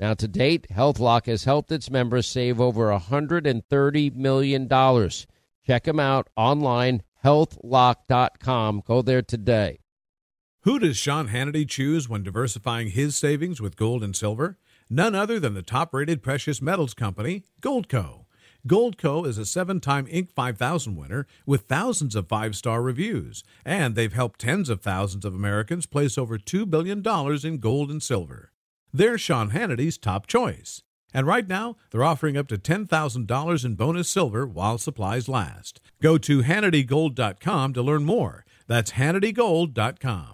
Now, to date, HealthLock has helped its members save over $130 million. Check them out online, healthlock.com. Go there today. Who does Sean Hannity choose when diversifying his savings with gold and silver? None other than the top rated precious metals company, Goldco. Goldco is a seven time Inc. 5000 winner with thousands of five star reviews, and they've helped tens of thousands of Americans place over $2 billion in gold and silver. They're Sean Hannity's top choice. And right now, they're offering up to $10,000 in bonus silver while supplies last. Go to HannityGold.com to learn more. That's HannityGold.com.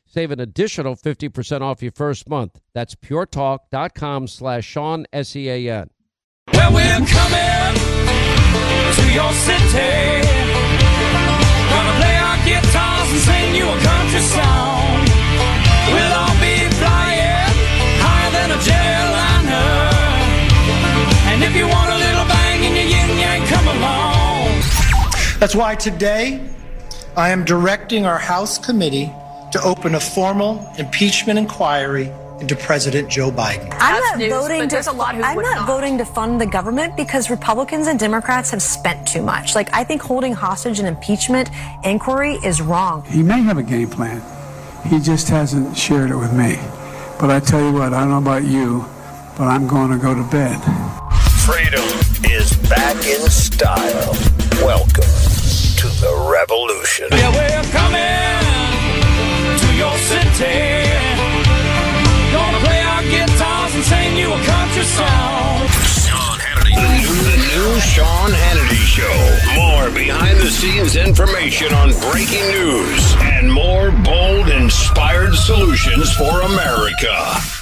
Save an additional 50% off your first month. That's puretalk.com slash Sean, S-E-A-N. Well, we're coming to your city. Gonna play our guitars and sing you a country song. We'll all be flying higher than a jetliner. And if you want a little bang in your yin yang, come along. That's why today I am directing our House committee to open a formal impeachment inquiry into President Joe Biden. I'm not news, voting to. a lot who I'm not, not. voting to fund the government because Republicans and Democrats have spent too much. Like I think holding hostage an impeachment inquiry is wrong. He may have a game plan. He just hasn't shared it with me. But I tell you what, I don't know about you, but I'm going to go to bed. Freedom is back in style. Welcome to the revolution. Yeah, we're coming to your city. Gonna play our guitars and sing you a country song. The new Sean Hannity Show. More behind the scenes information on breaking news and more bold, inspired solutions for America.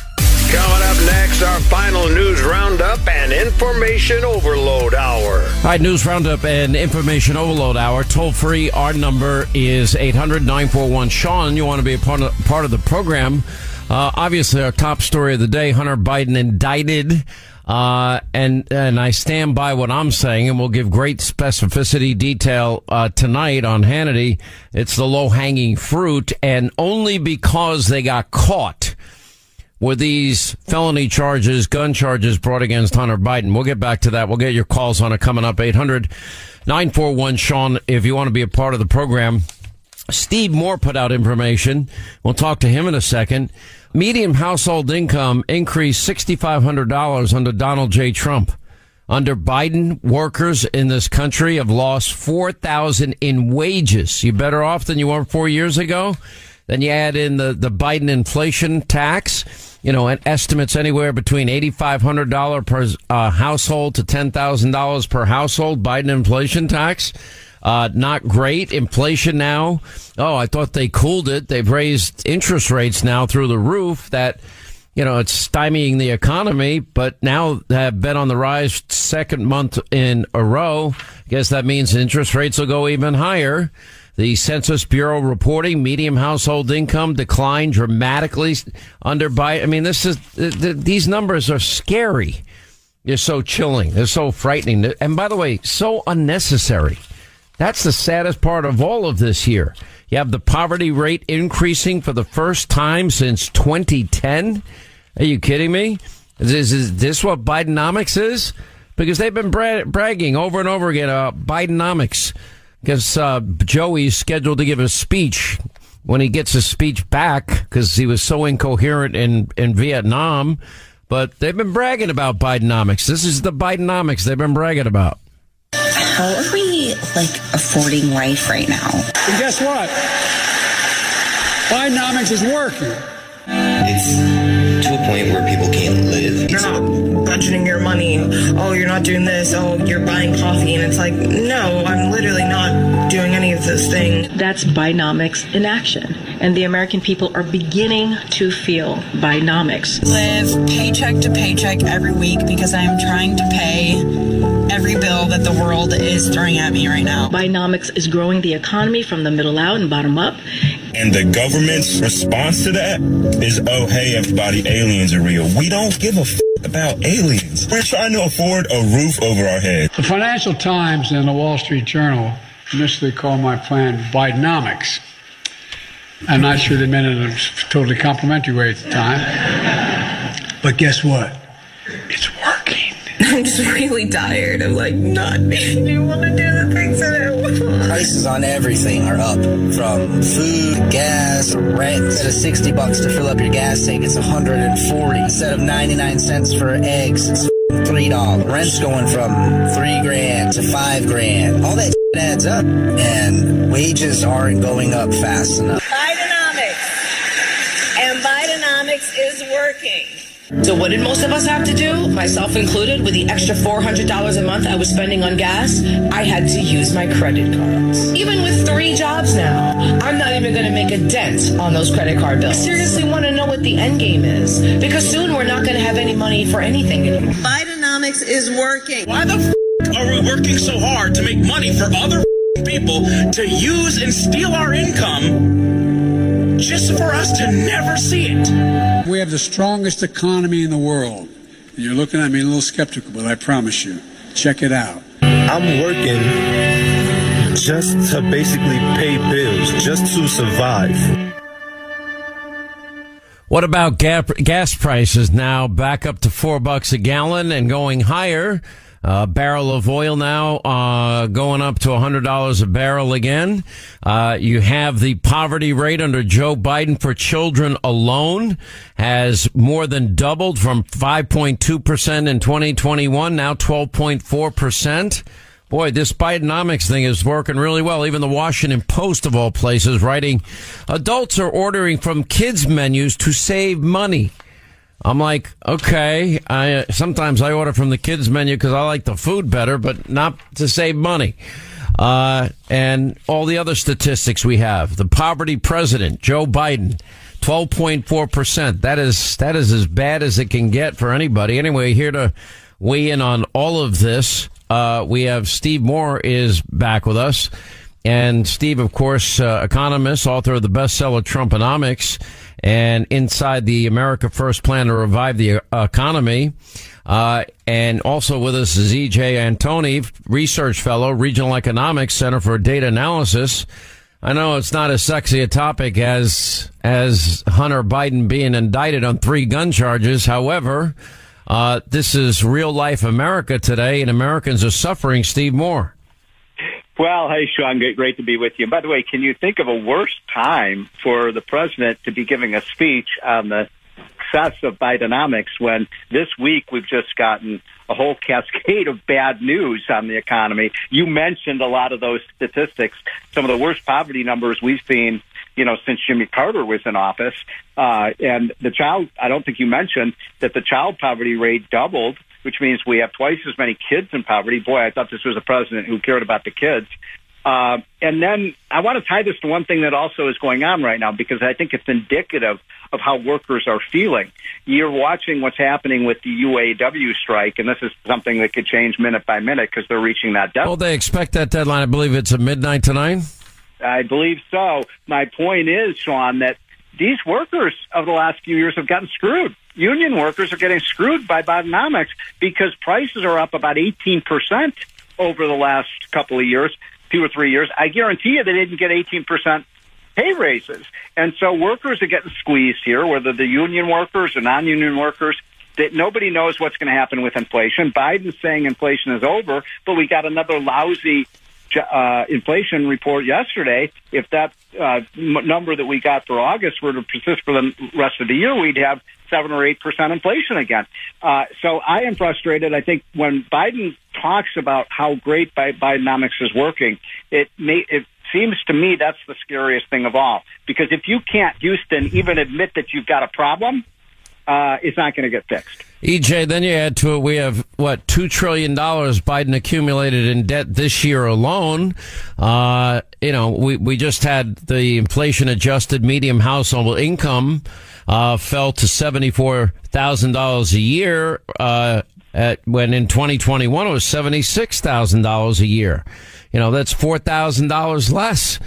Coming up next, our final news roundup and information overload hour. All right, News Roundup and Information Overload Hour. Toll free, our number is 800 941 Sean. You want to be a part of, part of the program. Uh, obviously, our top story of the day Hunter Biden indicted. Uh, and, and I stand by what I'm saying, and we'll give great specificity detail, uh, tonight on Hannity. It's the low hanging fruit, and only because they got caught were these felony charges, gun charges brought against Hunter Biden. We'll get back to that. We'll get your calls on it coming up 800 941 Sean if you want to be a part of the program. Steve Moore put out information. We'll talk to him in a second. Medium household income increased $6,500 under Donald J. Trump. Under Biden, workers in this country have lost 4,000 in wages. You better off than you were four years ago. Then you add in the, the Biden inflation tax, you know, and estimates anywhere between $8,500 per uh, household to $10,000 per household Biden inflation tax. Uh, not great. Inflation now. Oh, I thought they cooled it. They've raised interest rates now through the roof that, you know, it's stymieing the economy, but now have been on the rise second month in a row. I Guess that means interest rates will go even higher. The Census Bureau reporting medium household income declined dramatically under Biden. I mean, this is th- th- these numbers are scary. They're so chilling. They're so frightening. And by the way, so unnecessary. That's the saddest part of all of this here. You have the poverty rate increasing for the first time since 2010. Are you kidding me? Is, is this what Bidenomics is? Because they've been bra- bragging over and over again about Bidenomics. Because uh, Joey's scheduled to give a speech when he gets his speech back because he was so incoherent in, in Vietnam. But they've been bragging about Bidenomics. This is the Bidenomics they've been bragging about. how are we like affording life right now? And guess what? Bidenomics is working. It's to a point where people can't live. You're not budgeting your money. Oh, you're not doing this. Oh, you're buying coffee. And it's like, no, I'm literally not doing any of those things. That's Bidenomics in action. And the American people are beginning to feel Bidenomics. Live paycheck to paycheck every week because I am trying to pay every bill that the world is throwing at me right now. Bidenomics is growing the economy from the middle out and bottom up. And the government's response to that is, oh, hey, everybody, aliens are real. We don't give a f- about aliens. We're trying to afford a roof over our head. The Financial Times and the Wall Street Journal initially called my plan Bidenomics. I'm not sure they meant it in a totally complimentary way at the time. But guess what? I'm just really tired of like not being able to do the things that I want. Prices on everything are up from food, gas, rent. Instead of 60 bucks to fill up your gas tank, it's 140. Instead of 99 cents for eggs, it's three dollars. Rent's going from three grand to five grand. All that adds up, and wages aren't going up fast enough. So what did most of us have to do, myself included, with the extra $400 a month I was spending on gas? I had to use my credit cards. Even with three jobs now, I'm not even going to make a dent on those credit card bills. I seriously want to know what the end game is because soon we're not going to have any money for anything anymore. Bidenomics is working. Why the f- are we working so hard to make money for other f- people to use and steal our income just for us to never see it? We have the strongest economy in the world. And you're looking at me a little skeptical, but I promise you, check it out. I'm working just to basically pay bills, just to survive. What about gas prices now back up to four bucks a gallon and going higher? A barrel of oil now uh, going up to $100 a barrel again. Uh, you have the poverty rate under Joe Biden for children alone has more than doubled from 5.2% in 2021, now 12.4%. Boy, this Bidenomics thing is working really well. Even the Washington Post, of all places, writing adults are ordering from kids' menus to save money. I'm like, okay. I sometimes I order from the kids' menu because I like the food better, but not to save money. Uh, and all the other statistics we have. The poverty president, Joe Biden, 12.4 percent. That is that is as bad as it can get for anybody. Anyway, here to weigh in on all of this. Uh, we have Steve Moore is back with us. And Steve, of course, uh, economist, author of the bestseller Trumponomics, and inside the America First plan to revive the economy. Uh, and also with us is EJ Antoni, research fellow, Regional Economics Center for Data Analysis. I know it's not as sexy a topic as as Hunter Biden being indicted on three gun charges. However, uh, this is real life America today, and Americans are suffering. Steve Moore. Well, hey, Sean, great to be with you. And By the way, can you think of a worse time for the president to be giving a speech on the success of Bidenomics when this week we've just gotten a whole cascade of bad news on the economy? You mentioned a lot of those statistics, some of the worst poverty numbers we've seen you know, since Jimmy Carter was in office. Uh, and the child, I don't think you mentioned that the child poverty rate doubled, which means we have twice as many kids in poverty. Boy, I thought this was a president who cared about the kids. Uh, and then I want to tie this to one thing that also is going on right now because I think it's indicative of how workers are feeling. You're watching what's happening with the UAW strike, and this is something that could change minute by minute because they're reaching that deadline. Well, they expect that deadline. I believe it's at midnight tonight. I believe so. My point is, Sean, that these workers of the last few years have gotten screwed. Union workers are getting screwed by Bidenomics because prices are up about 18% over the last couple of years, two or three years. I guarantee you they didn't get 18% pay raises. And so workers are getting squeezed here, whether the union workers or non-union workers, that nobody knows what's going to happen with inflation. Biden's saying inflation is over, but we got another lousy uh, inflation report yesterday, if that uh, m- number that we got for August were to persist for the rest of the year, we'd have seven or eight percent inflation again. Uh, so I am frustrated. I think when Biden talks about how great Bi- Bidenomics is working, it may it seems to me that's the scariest thing of all. Because if you can't, Houston, even admit that you've got a problem, uh, it's not going to get fixed. EJ, then you add to it, we have what two trillion dollars Biden accumulated in debt this year alone. Uh, you know, we we just had the inflation adjusted medium household income uh, fell to seventy four thousand dollars a year. Uh, at when in 2021 it was seventy six thousand dollars a year. You know, that's four thousand dollars less.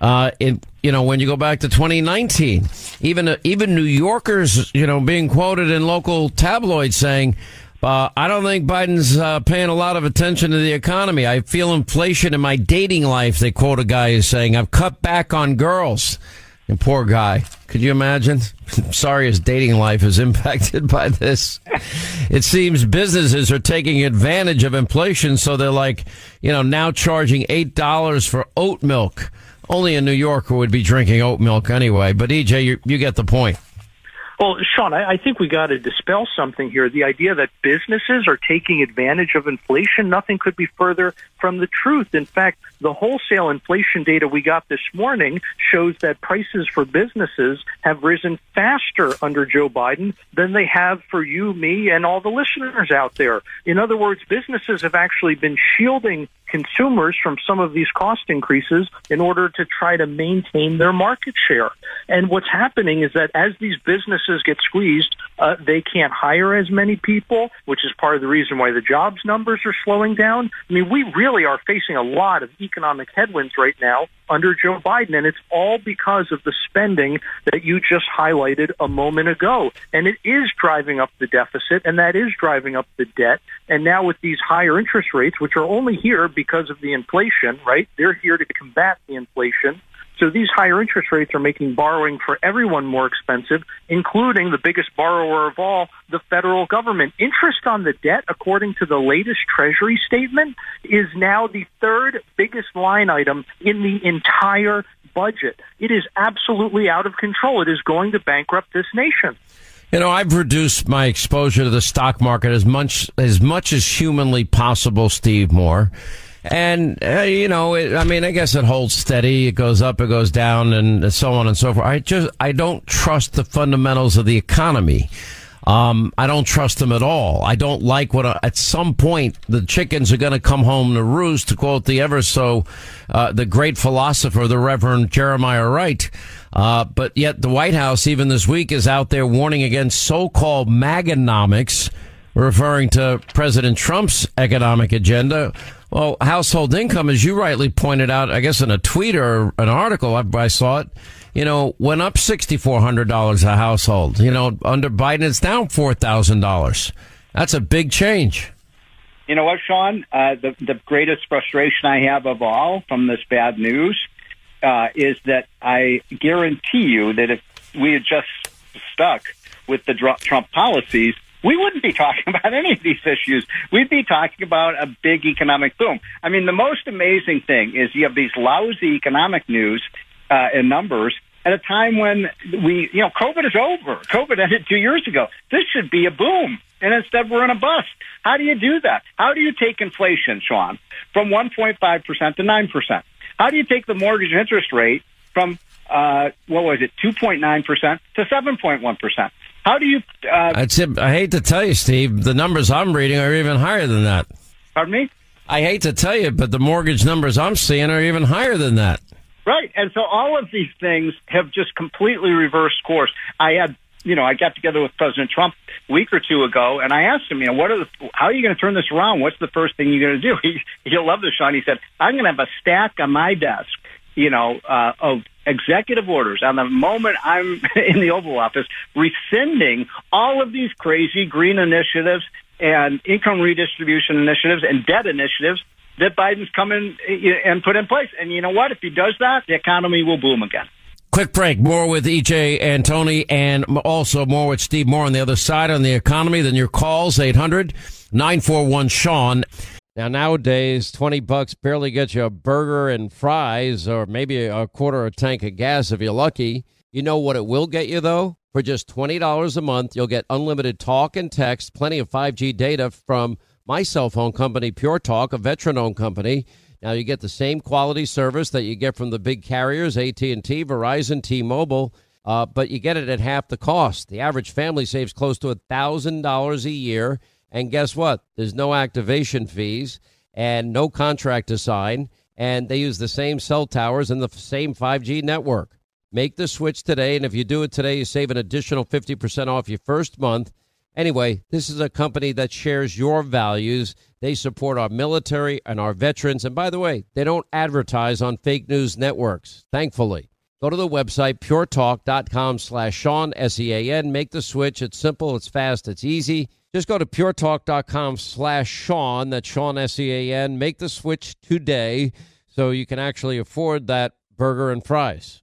Uh, you know, when you go back to 2019, even, uh, even New Yorkers, you know, being quoted in local tabloids saying, uh, I don't think Biden's uh, paying a lot of attention to the economy. I feel inflation in my dating life. They quote a guy who's saying, I've cut back on girls. And poor guy. Could you imagine? Sorry, his dating life is impacted by this. It seems businesses are taking advantage of inflation, so they're like, you know, now charging $8 for oat milk. Only a New Yorker would be drinking oat milk anyway. But EJ, you, you get the point. Well, Sean, I, I think we got to dispel something here. The idea that businesses are taking advantage of inflation, nothing could be further from the truth. In fact, the wholesale inflation data we got this morning shows that prices for businesses have risen faster under Joe Biden than they have for you, me, and all the listeners out there. In other words, businesses have actually been shielding consumers from some of these cost increases in order to try to maintain their market share. And what's happening is that as these businesses get squeezed, uh, they can't hire as many people, which is part of the reason why the jobs numbers are slowing down. I mean, we really are facing a lot of economic headwinds right now under Joe Biden, and it's all because of the spending that you just highlighted a moment ago. And it is driving up the deficit, and that is driving up the debt. And now with these higher interest rates, which are only here because of the inflation, right? They're here to combat the inflation. So these higher interest rates are making borrowing for everyone more expensive, including the biggest borrower of all, the federal government. Interest on the debt, according to the latest Treasury statement, is now the third biggest line item in the entire budget. It is absolutely out of control. It is going to bankrupt this nation. You know, I've reduced my exposure to the stock market as much as much as humanly possible, Steve Moore. And, uh, you know, it, I mean, I guess it holds steady. It goes up, it goes down, and so on and so forth. I just, I don't trust the fundamentals of the economy. Um, I don't trust them at all. I don't like what, uh, at some point, the chickens are going to come home to roost, to quote the ever so, uh, the great philosopher, the Reverend Jeremiah Wright. Uh, but yet the White House, even this week, is out there warning against so-called Maganomics, referring to President Trump's economic agenda. Well, household income, as you rightly pointed out, I guess in a tweet or an article, I, I saw it, you know, went up $6,400 a household. You know, under Biden, it's down $4,000. That's a big change. You know what, Sean? Uh, the, the greatest frustration I have of all from this bad news uh, is that I guarantee you that if we had just stuck with the Trump policies, we wouldn't be talking about any of these issues. We'd be talking about a big economic boom. I mean, the most amazing thing is you have these lousy economic news uh, and numbers at a time when we, you know, COVID is over. COVID ended two years ago. This should be a boom. And instead we're in a bust. How do you do that? How do you take inflation, Sean, from 1.5% to 9%? How do you take the mortgage interest rate from, uh, what was it, 2.9% to 7.1%? How do you? Uh, That's it. I hate to tell you, Steve. The numbers I'm reading are even higher than that. Pardon me. I hate to tell you, but the mortgage numbers I'm seeing are even higher than that. Right, and so all of these things have just completely reversed course. I had, you know, I got together with President Trump a week or two ago, and I asked him, you know, what are the, how are you going to turn this around? What's the first thing you're going to do? He, he'll love this, Sean. He said, I'm going to have a stack on my desk, you know, uh, of executive orders on the moment I'm in the Oval Office rescinding all of these crazy green initiatives and income redistribution initiatives and debt initiatives that Biden's come in and put in place. And you know what? If he does that, the economy will boom again. Quick break. More with EJ Antoni, and also more with Steve Moore on the other side on the economy than your calls. 800 941 Sean. Now, nowadays, 20 bucks barely gets you a burger and fries or maybe a quarter of a tank of gas if you're lucky. You know what it will get you, though? For just $20 a month, you'll get unlimited talk and text, plenty of 5G data from my cell phone company, Pure Talk, a veteran-owned company. Now, you get the same quality service that you get from the big carriers, AT&T, Verizon, T-Mobile, uh, but you get it at half the cost. The average family saves close to $1,000 a year and guess what? There's no activation fees and no contract to sign. And they use the same cell towers and the same 5G network. Make the switch today. And if you do it today, you save an additional 50% off your first month. Anyway, this is a company that shares your values. They support our military and our veterans. And by the way, they don't advertise on fake news networks, thankfully. Go to the website, puretalk.com slash Sean, S-E-A-N. Make the switch. It's simple, it's fast, it's easy. Just go to puretalk.com slash Sean, that's Sean, S-E-A-N. Make the switch today so you can actually afford that burger and fries.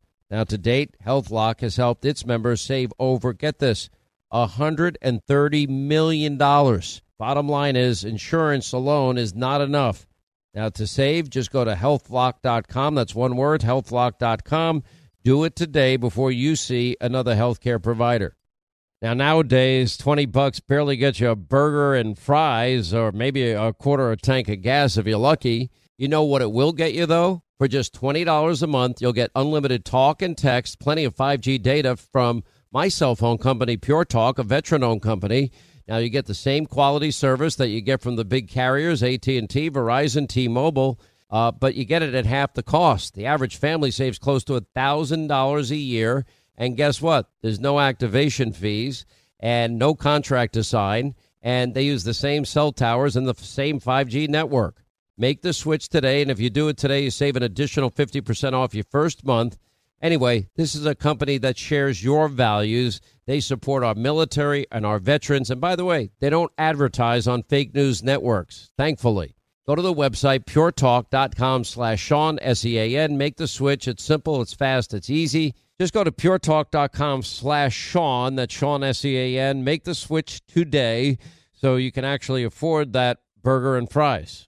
Now, to date, HealthLock has helped its members save over, get this, $130 million. Bottom line is, insurance alone is not enough. Now, to save, just go to healthlock.com. That's one word, healthlock.com. Do it today before you see another healthcare provider. Now, nowadays, 20 bucks barely gets you a burger and fries or maybe a quarter of a tank of gas if you're lucky. You know what it will get you, though? For just $20 a month, you'll get unlimited talk and text, plenty of 5G data from my cell phone company, Pure Talk, a veteran-owned company. Now you get the same quality service that you get from the big carriers, AT&T, Verizon, T-Mobile, uh, but you get it at half the cost. The average family saves close to $1,000 a year. And guess what? There's no activation fees and no contract to sign. And they use the same cell towers and the same 5G network. Make the switch today, and if you do it today, you save an additional 50% off your first month. Anyway, this is a company that shares your values. They support our military and our veterans. And by the way, they don't advertise on fake news networks, thankfully. Go to the website, puretalk.com slash Sean, S-E-A-N. Make the switch. It's simple, it's fast, it's easy. Just go to puretalk.com slash Sean, that's Sean, S-E-A-N. Make the switch today so you can actually afford that burger and fries.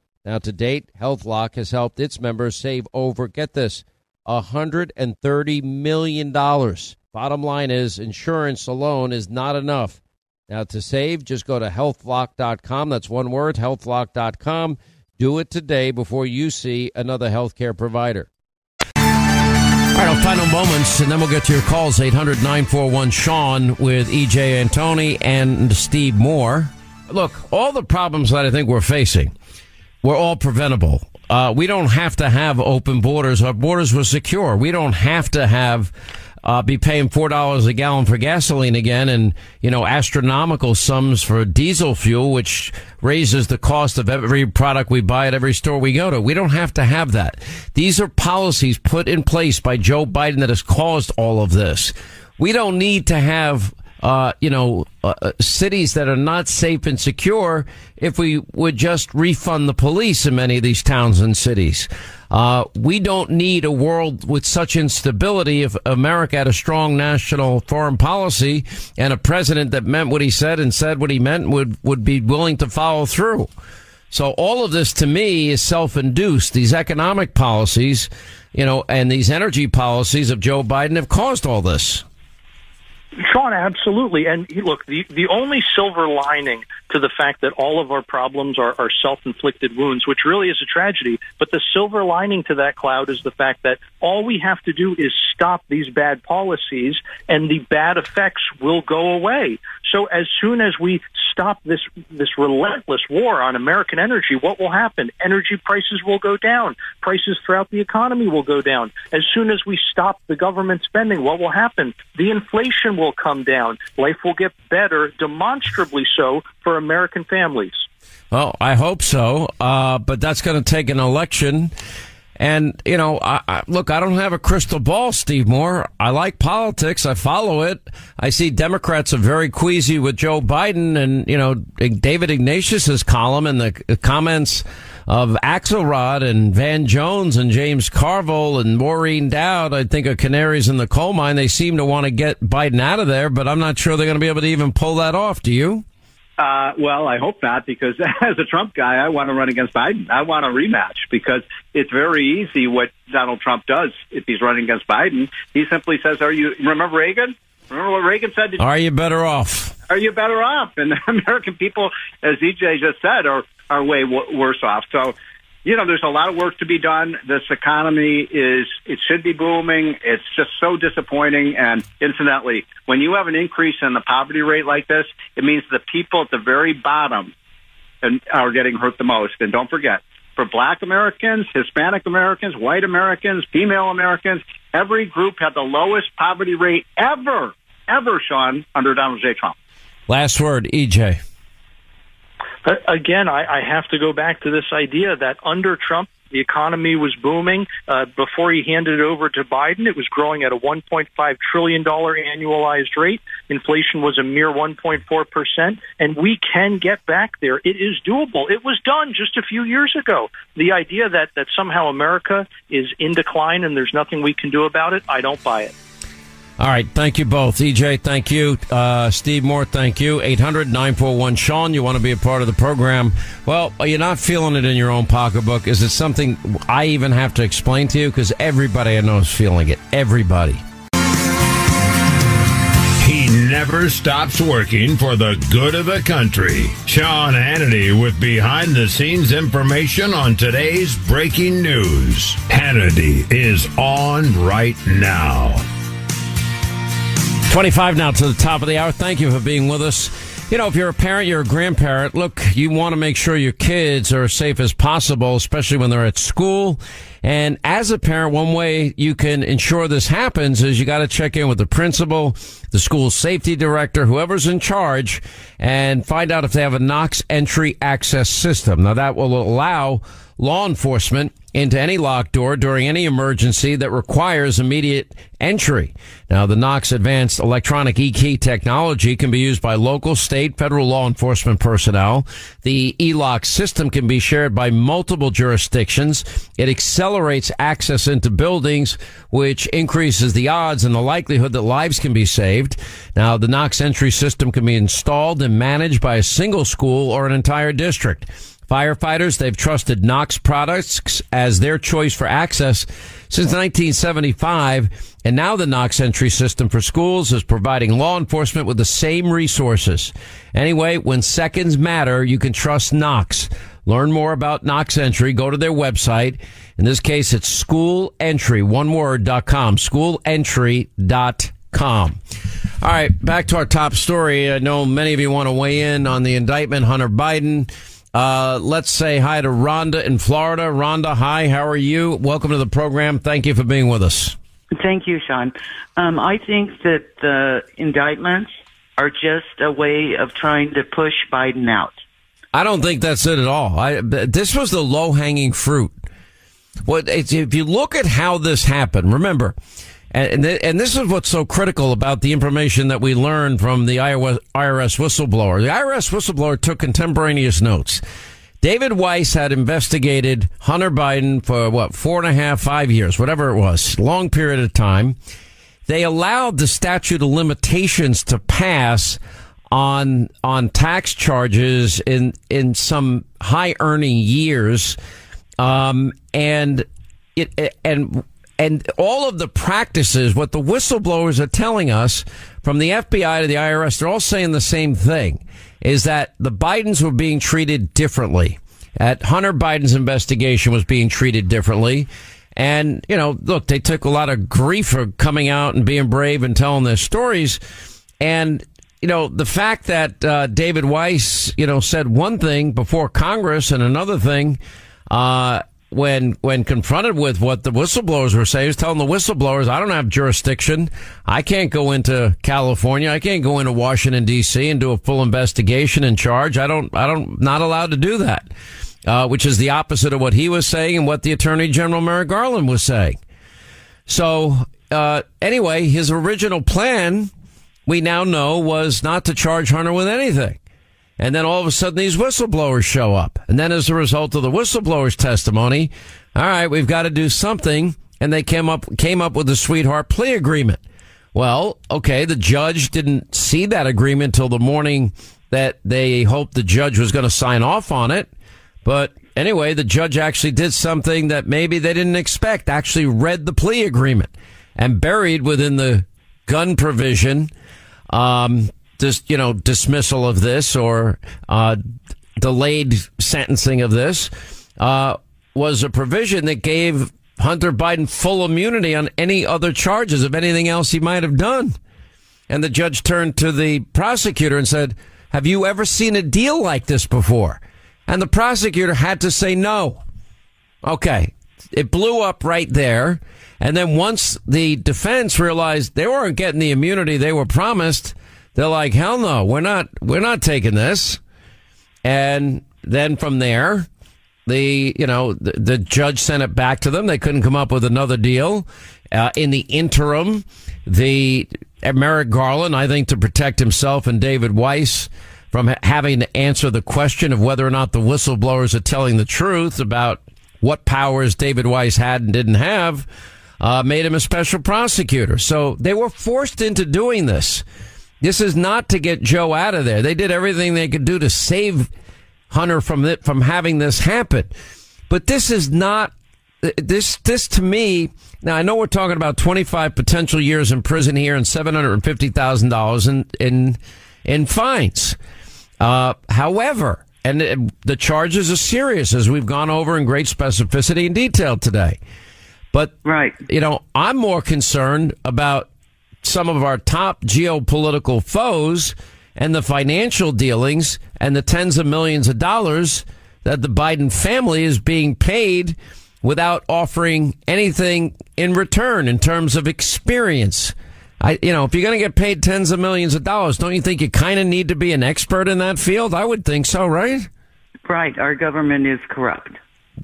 Now, to date, HealthLock has helped its members save over, get this, $130 million. Bottom line is, insurance alone is not enough. Now, to save, just go to healthlock.com. That's one word, healthlock.com. Do it today before you see another healthcare provider. All right, final moments, and then we'll get to your calls 800 941 Sean with EJ Antoni and Steve Moore. Look, all the problems that I think we're facing were all preventable. Uh, we don't have to have open borders. Our borders were secure. We don't have to have uh, be paying four dollars a gallon for gasoline again, and you know astronomical sums for diesel fuel, which raises the cost of every product we buy at every store we go to. We don't have to have that. These are policies put in place by Joe Biden that has caused all of this. We don't need to have uh, you know, uh, uh, cities that are not safe and secure if we would just refund the police in many of these towns and cities. Uh, we don't need a world with such instability if America had a strong national foreign policy and a president that meant what he said and said what he meant would, would be willing to follow through. So all of this to me is self-induced. These economic policies, you know, and these energy policies of Joe Biden have caused all this. Sean, absolutely. And look, the, the only silver lining to the fact that all of our problems are, are self-inflicted wounds, which really is a tragedy, but the silver lining to that cloud is the fact that all we have to do is stop these bad policies and the bad effects will go away. So as soon as we stop this, this relentless war on American energy, what will happen? Energy prices will go down. Prices throughout the economy will go down. As soon as we stop the government spending, what will happen? The inflation will come down. Life will get better, demonstrably so, for American families. Well, I hope so. Uh, but that's going to take an election. And, you know, I, I, look, I don't have a crystal ball, Steve Moore. I like politics. I follow it. I see Democrats are very queasy with Joe Biden and, you know, David Ignatius's column and the comments of Axelrod and Van Jones and James Carville and Maureen Dowd, I think are canaries in the coal mine. They seem to want to get Biden out of there, but I'm not sure they're going to be able to even pull that off. Do you? Uh, well, I hope not, because as a Trump guy, I want to run against Biden. I want a rematch because it's very easy what Donald Trump does if he's running against Biden. He simply says, "Are you remember Reagan? Remember what Reagan said? Are you better off? Are you better off?" And the American people, as EJ just said, are are way w- worse off. So you know, there's a lot of work to be done. This economy is, it should be booming. It's just so disappointing. And incidentally, when you have an increase in the poverty rate like this, it means the people at the very bottom are getting hurt the most. And don't forget, for black Americans, Hispanic Americans, white Americans, female Americans, every group had the lowest poverty rate ever, ever, Sean, under Donald J. Trump. Last word, EJ. Again, I, I have to go back to this idea that under Trump, the economy was booming. Uh, before he handed it over to Biden, it was growing at a $1.5 trillion annualized rate. Inflation was a mere 1.4%, and we can get back there. It is doable. It was done just a few years ago. The idea that, that somehow America is in decline and there's nothing we can do about it, I don't buy it. All right. Thank you both. EJ, thank you. Uh, Steve Moore, thank you. 800 941 Sean, you want to be a part of the program. Well, are you're not feeling it in your own pocketbook. Is it something I even have to explain to you? Because everybody I know is feeling it. Everybody. He never stops working for the good of the country. Sean Hannity with behind the scenes information on today's breaking news. Hannity is on right now. 25 now to the top of the hour. Thank you for being with us. You know, if you're a parent, you're a grandparent, look, you want to make sure your kids are as safe as possible, especially when they're at school. And as a parent, one way you can ensure this happens is you got to check in with the principal, the school safety director, whoever's in charge, and find out if they have a Knox entry access system. Now that will allow law enforcement into any locked door during any emergency that requires immediate entry. Now, the Knox Advanced Electronic E-Key technology can be used by local, state, federal law enforcement personnel. The E-Lock system can be shared by multiple jurisdictions. It accelerates access into buildings, which increases the odds and the likelihood that lives can be saved. Now, the Knox entry system can be installed and managed by a single school or an entire district. Firefighters, they've trusted Knox products as their choice for access since 1975. And now the Knox entry system for schools is providing law enforcement with the same resources. Anyway, when seconds matter, you can trust Knox. Learn more about Knox Entry. Go to their website. In this case, it's schoolentry, one word, dot com, schoolentry.com. All right, back to our top story. I know many of you want to weigh in on the indictment, Hunter Biden. Uh, let's say hi to Rhonda in Florida. Rhonda, hi, how are you? Welcome to the program. Thank you for being with us. Thank you, Sean. Um, I think that the indictments are just a way of trying to push Biden out. I don't think that's it at all. I, this was the low hanging fruit. What if you look at how this happened? Remember, and, and this is what's so critical about the information that we learned from the IRS whistleblower. The IRS whistleblower took contemporaneous notes. David Weiss had investigated Hunter Biden for what, four and a half, five years, whatever it was, long period of time. They allowed the statute of limitations to pass on, on tax charges in, in some high earning years. Um, and it, and and all of the practices, what the whistleblowers are telling us from the FBI to the IRS, they're all saying the same thing is that the Bidens were being treated differently. At Hunter Biden's investigation was being treated differently. And, you know, look, they took a lot of grief for coming out and being brave and telling their stories. And, you know, the fact that uh, David Weiss, you know, said one thing before Congress and another thing, uh, when when confronted with what the whistleblowers were saying, he was telling the whistleblowers, "I don't have jurisdiction. I can't go into California. I can't go into Washington D.C. and do a full investigation and charge. I don't. I don't. Not allowed to do that." Uh, which is the opposite of what he was saying and what the Attorney General Merrick Garland was saying. So uh, anyway, his original plan, we now know, was not to charge Hunter with anything. And then all of a sudden these whistleblowers show up. And then as a result of the whistleblowers testimony, all right, we've got to do something. And they came up, came up with a sweetheart plea agreement. Well, okay, the judge didn't see that agreement till the morning that they hoped the judge was going to sign off on it. But anyway, the judge actually did something that maybe they didn't expect, actually read the plea agreement and buried within the gun provision, um, this, you know, dismissal of this or, uh, delayed sentencing of this, uh, was a provision that gave Hunter Biden full immunity on any other charges of anything else he might have done. And the judge turned to the prosecutor and said, have you ever seen a deal like this before? And the prosecutor had to say no. Okay. It blew up right there. And then once the defense realized they weren't getting the immunity they were promised, they're like, hell no, we're not, we're not taking this. And then from there, the, you know, the, the judge sent it back to them. They couldn't come up with another deal. Uh, in the interim, the Merrick Garland, I think to protect himself and David Weiss, from having to answer the question of whether or not the whistleblowers are telling the truth about what powers David Weiss had and didn't have. uh, made him a special prosecutor. So they were forced into doing this. This is not to get Joe out of there. They did everything they could do to save Hunter from it, from having this happen. But this is not this this to me. Now I know we're talking about 25 potential years in prison here and $750,000 in in in fines. Uh, however, and it, the charges are serious as we've gone over in great specificity and detail today. But right, you know, I'm more concerned about some of our top geopolitical foes and the financial dealings and the tens of millions of dollars that the Biden family is being paid without offering anything in return in terms of experience. I, you know, if you're going to get paid tens of millions of dollars, don't you think you kind of need to be an expert in that field? I would think so, right? Right. Our government is corrupt.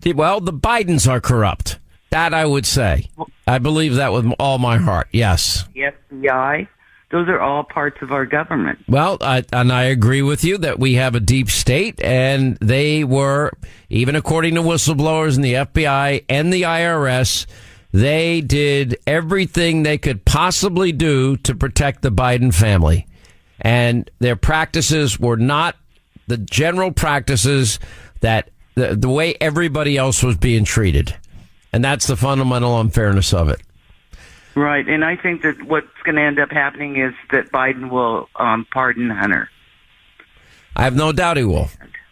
Well, the Bidens are corrupt. That I would say. I believe that with all my heart. Yes. The FBI. Those are all parts of our government. Well, I, and I agree with you that we have a deep state, and they were, even according to whistleblowers in the FBI and the IRS, they did everything they could possibly do to protect the Biden family. And their practices were not the general practices that the, the way everybody else was being treated. And that's the fundamental unfairness of it. Right, and I think that what's going to end up happening is that Biden will um, pardon Hunter. I have no doubt he will.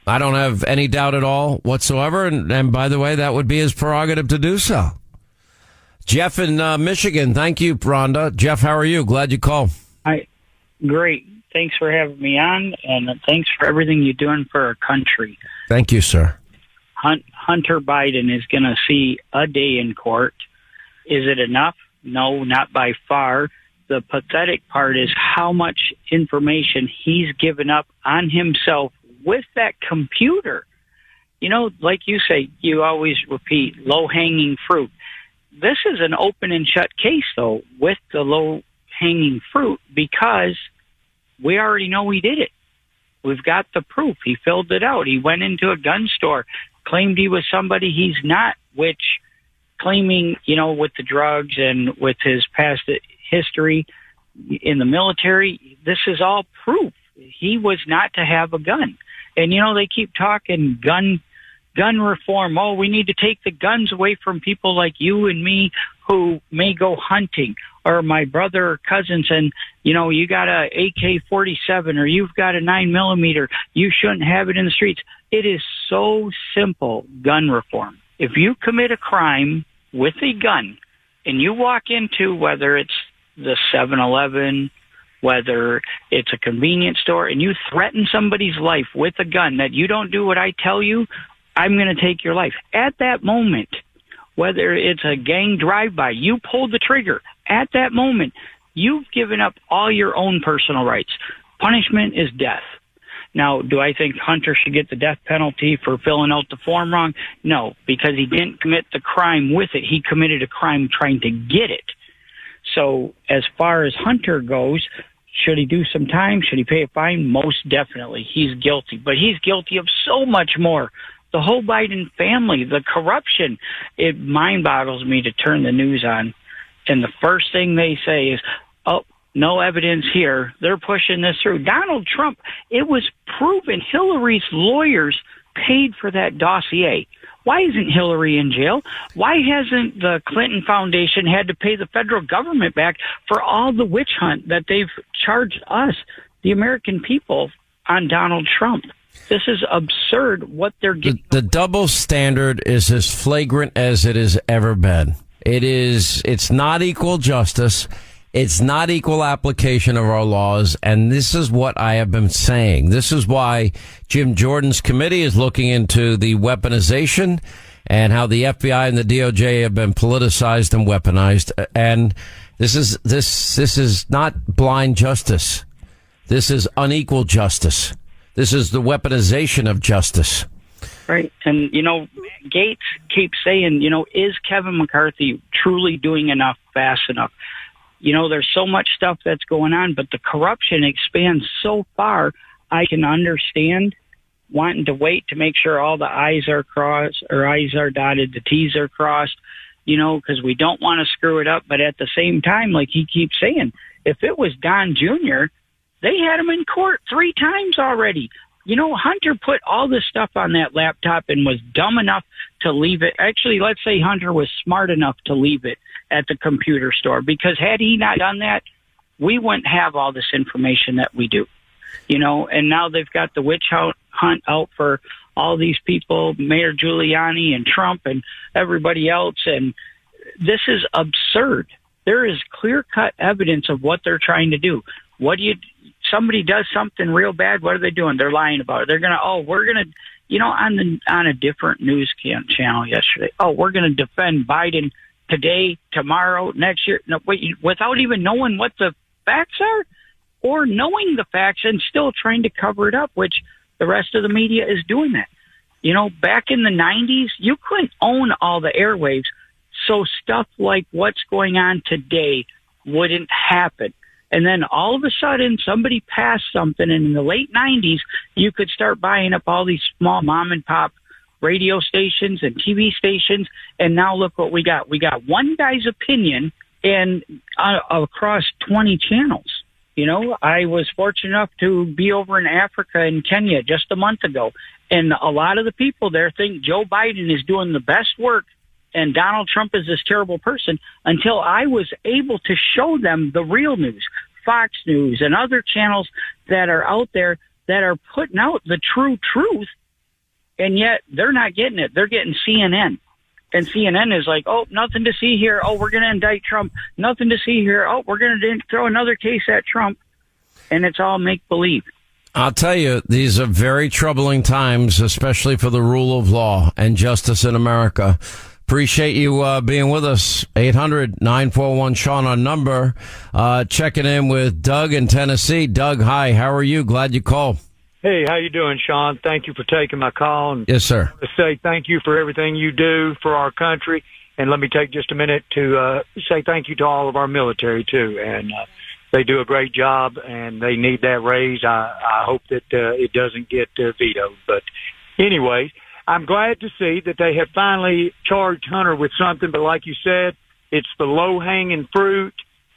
I don't have any doubt at all whatsoever. And, and by the way, that would be his prerogative to do so. Jeff in uh, Michigan, thank you, Rhonda. Jeff, how are you? Glad you called. Hi, great. Thanks for having me on, and thanks for everything you're doing for our country. Thank you, sir. Hunter Biden is going to see a day in court. Is it enough? No, not by far. The pathetic part is how much information he's given up on himself with that computer. You know, like you say, you always repeat low hanging fruit. This is an open and shut case, though, with the low hanging fruit because we already know he did it. We've got the proof. He filled it out. He went into a gun store, claimed he was somebody he's not, which claiming, you know, with the drugs and with his past history in the military, this is all proof. He was not to have a gun. And you know, they keep talking gun gun reform. Oh, we need to take the guns away from people like you and me who may go hunting or my brother or cousins and you know you got a AK-47 or you've got a 9 millimeter you shouldn't have it in the streets it is so simple gun reform if you commit a crime with a gun and you walk into whether it's the 7-Eleven whether it's a convenience store and you threaten somebody's life with a gun that you don't do what I tell you I'm going to take your life at that moment whether it's a gang drive-by, you pulled the trigger. At that moment, you've given up all your own personal rights. Punishment is death. Now, do I think Hunter should get the death penalty for filling out the form wrong? No, because he didn't commit the crime with it. He committed a crime trying to get it. So, as far as Hunter goes, should he do some time? Should he pay a fine? Most definitely. He's guilty, but he's guilty of so much more the whole Biden family, the corruption. It mind boggles me to turn the news on. And the first thing they say is, no evidence here. They're pushing this through. Donald Trump, it was proven Hillary's lawyers paid for that dossier. Why isn't Hillary in jail? Why hasn't the Clinton Foundation had to pay the federal government back for all the witch hunt that they've charged us, the American people, on Donald Trump? This is absurd what they're getting. The, the double standard is as flagrant as it has ever been. It is, it's not equal justice. It's not equal application of our laws. And this is what I have been saying. This is why Jim Jordan's committee is looking into the weaponization and how the FBI and the DOJ have been politicized and weaponized. And this is, this, this is not blind justice. This is unequal justice. This is the weaponization of justice. Right. And, you know, Gaetz keeps saying, you know, is Kevin McCarthy truly doing enough fast enough? You know, there's so much stuff that's going on, but the corruption expands so far. I can understand wanting to wait to make sure all the I's are crossed or I's are dotted, the T's are crossed. you know, because we don't want to screw it up. But at the same time, like he keeps saying, if it was Don Jr., they had him in court three times already. You know, Hunter put all this stuff on that laptop and was dumb enough to leave it. Actually, let's say Hunter was smart enough to leave it at the computer store because had he not done that, we wouldn't have all this information that we do. You know, and now they've got the witch hunt out for all these people, Mayor Giuliani and Trump and everybody else. And this is absurd. There is clear cut evidence of what they're trying to do. What do you, somebody does something real bad, what are they doing? They're lying about it. They're going to, oh, we're going to, you know, on the, on a different news channel yesterday, oh, we're going to defend Biden today, tomorrow, next year, no, wait, without even knowing what the facts are or knowing the facts and still trying to cover it up, which the rest of the media is doing that. You know, back in the 90s, you couldn't own all the airwaves, so stuff like what's going on today wouldn't happen. And then all of a sudden, somebody passed something, and in the late 90s, you could start buying up all these small mom and pop radio stations and TV stations. And now look what we got. We got one guy's opinion and uh, across 20 channels. You know, I was fortunate enough to be over in Africa in Kenya just a month ago. And a lot of the people there think Joe Biden is doing the best work and Donald Trump is this terrible person until I was able to show them the real news, Fox News and other channels that are out there that are putting out the true truth. And yet they're not getting it. They're getting CNN. And CNN is like, oh, nothing to see here. Oh, we're going to indict Trump. Nothing to see here. Oh, we're going to throw another case at Trump. And it's all make believe. I'll tell you, these are very troubling times, especially for the rule of law and justice in America. Appreciate you uh, being with us. 800 941 Sean on number. Uh, checking in with Doug in Tennessee. Doug, hi. How are you? Glad you called. Hey, how you doing, Sean? Thank you for taking my call. And yes, sir. To say thank you for everything you do for our country, and let me take just a minute to uh, say thank you to all of our military too. And uh, they do a great job, and they need that raise. I, I hope that uh, it doesn't get uh, vetoed. But anyway, I'm glad to see that they have finally charged Hunter with something. But like you said, it's the low hanging fruit.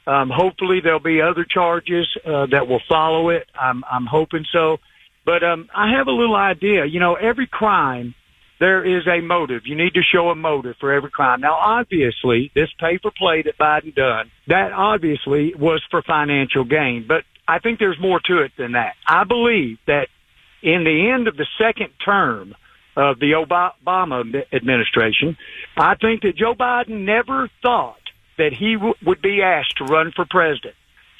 Um, hopefully, there'll be other charges uh, that will follow it. I'm, I'm hoping so. But um, I have a little idea. You know, every crime there is a motive. You need to show a motive for every crime. Now, obviously, this paper play that Biden done, that obviously was for financial gain. But I think there's more to it than that. I believe that in the end of the second term of the Obama administration, I think that Joe Biden never thought that he w- would be asked to run for president.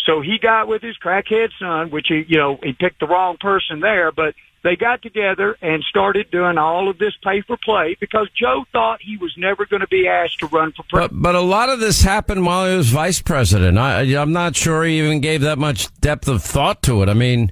So he got with his crackhead son, which he, you know, he picked the wrong person there, but they got together and started doing all of this pay for play because Joe thought he was never going to be asked to run for president. But, but a lot of this happened while he was vice president. I, I'm not sure he even gave that much depth of thought to it. I mean,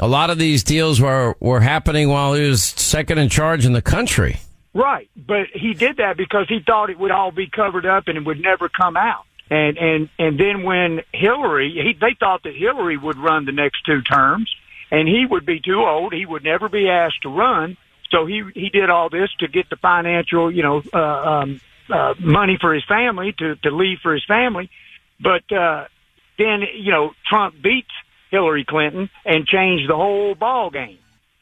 a lot of these deals were, were happening while he was second in charge in the country. Right. But he did that because he thought it would all be covered up and it would never come out. And and and then when Hillary, he, they thought that Hillary would run the next two terms, and he would be too old. He would never be asked to run. So he he did all this to get the financial, you know, uh, um, uh, money for his family to to leave for his family. But uh, then you know Trump beats Hillary Clinton and changed the whole ball game.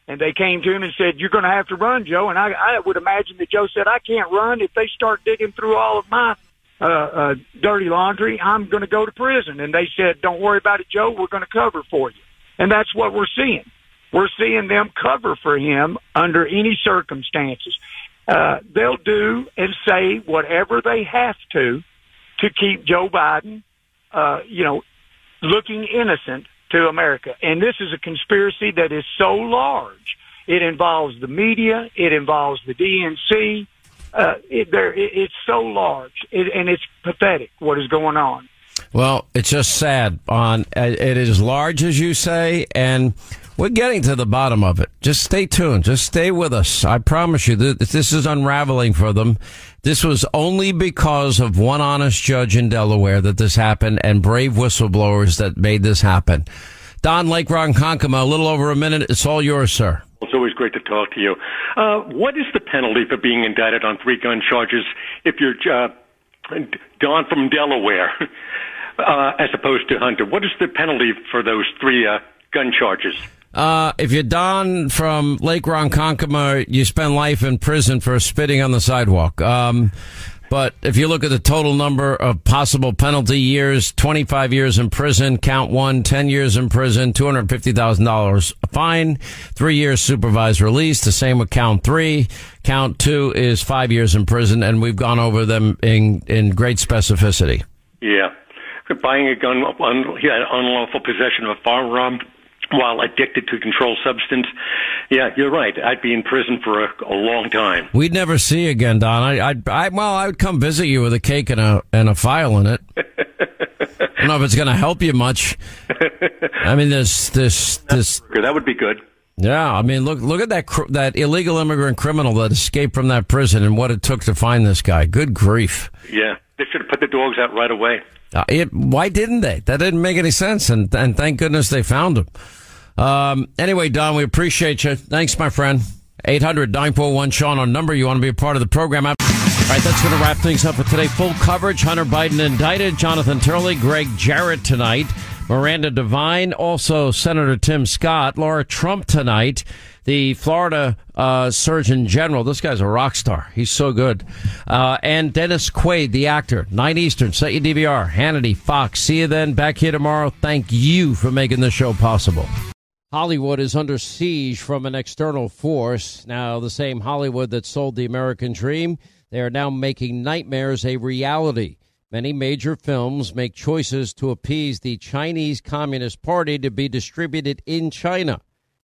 And they came to him and said, "You're going to have to run, Joe." And I, I would imagine that Joe said, "I can't run if they start digging through all of my uh, uh, dirty laundry, I'm going to go to prison. And they said, don't worry about it, Joe. We're going to cover for you. And that's what we're seeing. We're seeing them cover for him under any circumstances. Uh, they'll do and say whatever they have to to keep Joe Biden, uh, you know, looking innocent to America. And this is a conspiracy that is so large. It involves the media. It involves the DNC uh, it, there, it, it's so large, it, and it's pathetic what is going on. Well, it's just sad. On uh, it is large, as you say, and we're getting to the bottom of it. Just stay tuned. Just stay with us. I promise you that this is unraveling for them. This was only because of one honest judge in Delaware that this happened, and brave whistleblowers that made this happen. Don Lake Ronkonkoma, a little over a minute. It's all yours, sir. It's always great to talk to you. Uh, what is the penalty for being indicted on three gun charges if you're uh, Don from Delaware, uh, as opposed to Hunter. What is the penalty for those three uh, gun charges? Uh, if you're Don from Lake Ronkonkoma, you spend life in prison for spitting on the sidewalk. Um, but if you look at the total number of possible penalty years, 25 years in prison, count one, 10 years in prison, $250,000 fine, three years supervised release. The same with count three. Count two is five years in prison, and we've gone over them in, in great specificity. Yeah. Buying a gun, un, yeah, unlawful possession of a firearm while addicted to controlled substance. Yeah, you're right. I'd be in prison for a, a long time. We'd never see you again, Don. I, I'd, I, well, I would come visit you with a cake and a and a file in it. I don't know if it's going to help you much. I mean, this, this, this. That would be good. Yeah, I mean, look, look at that cr- that illegal immigrant criminal that escaped from that prison and what it took to find this guy. Good grief! Yeah, they should have put the dogs out right away. Uh, it, why didn't they? That didn't make any sense, and and thank goodness they found him. Um, anyway, Don, we appreciate you. Thanks, my friend. 800 941 Sean on number. You want to be a part of the program. All right, that's going to wrap things up for today. Full coverage. Hunter Biden indicted. Jonathan Turley, Gregg Jarrett tonight. Miranda Devine, also Senator Tim Scott, Laura Trump tonight, the Florida uh, Surgeon General. This guy's a rock star. He's so good. Uh, and Dennis Quaid, the actor. 9 Eastern, set your DVR. Hannity, Fox. See you then. Back here tomorrow. Thank you for making this show possible. Hollywood is under siege from an external force. Now, the same Hollywood that sold the American dream, they are now making nightmares a reality. Many major films make choices to appease the Chinese Communist Party to be distributed in China.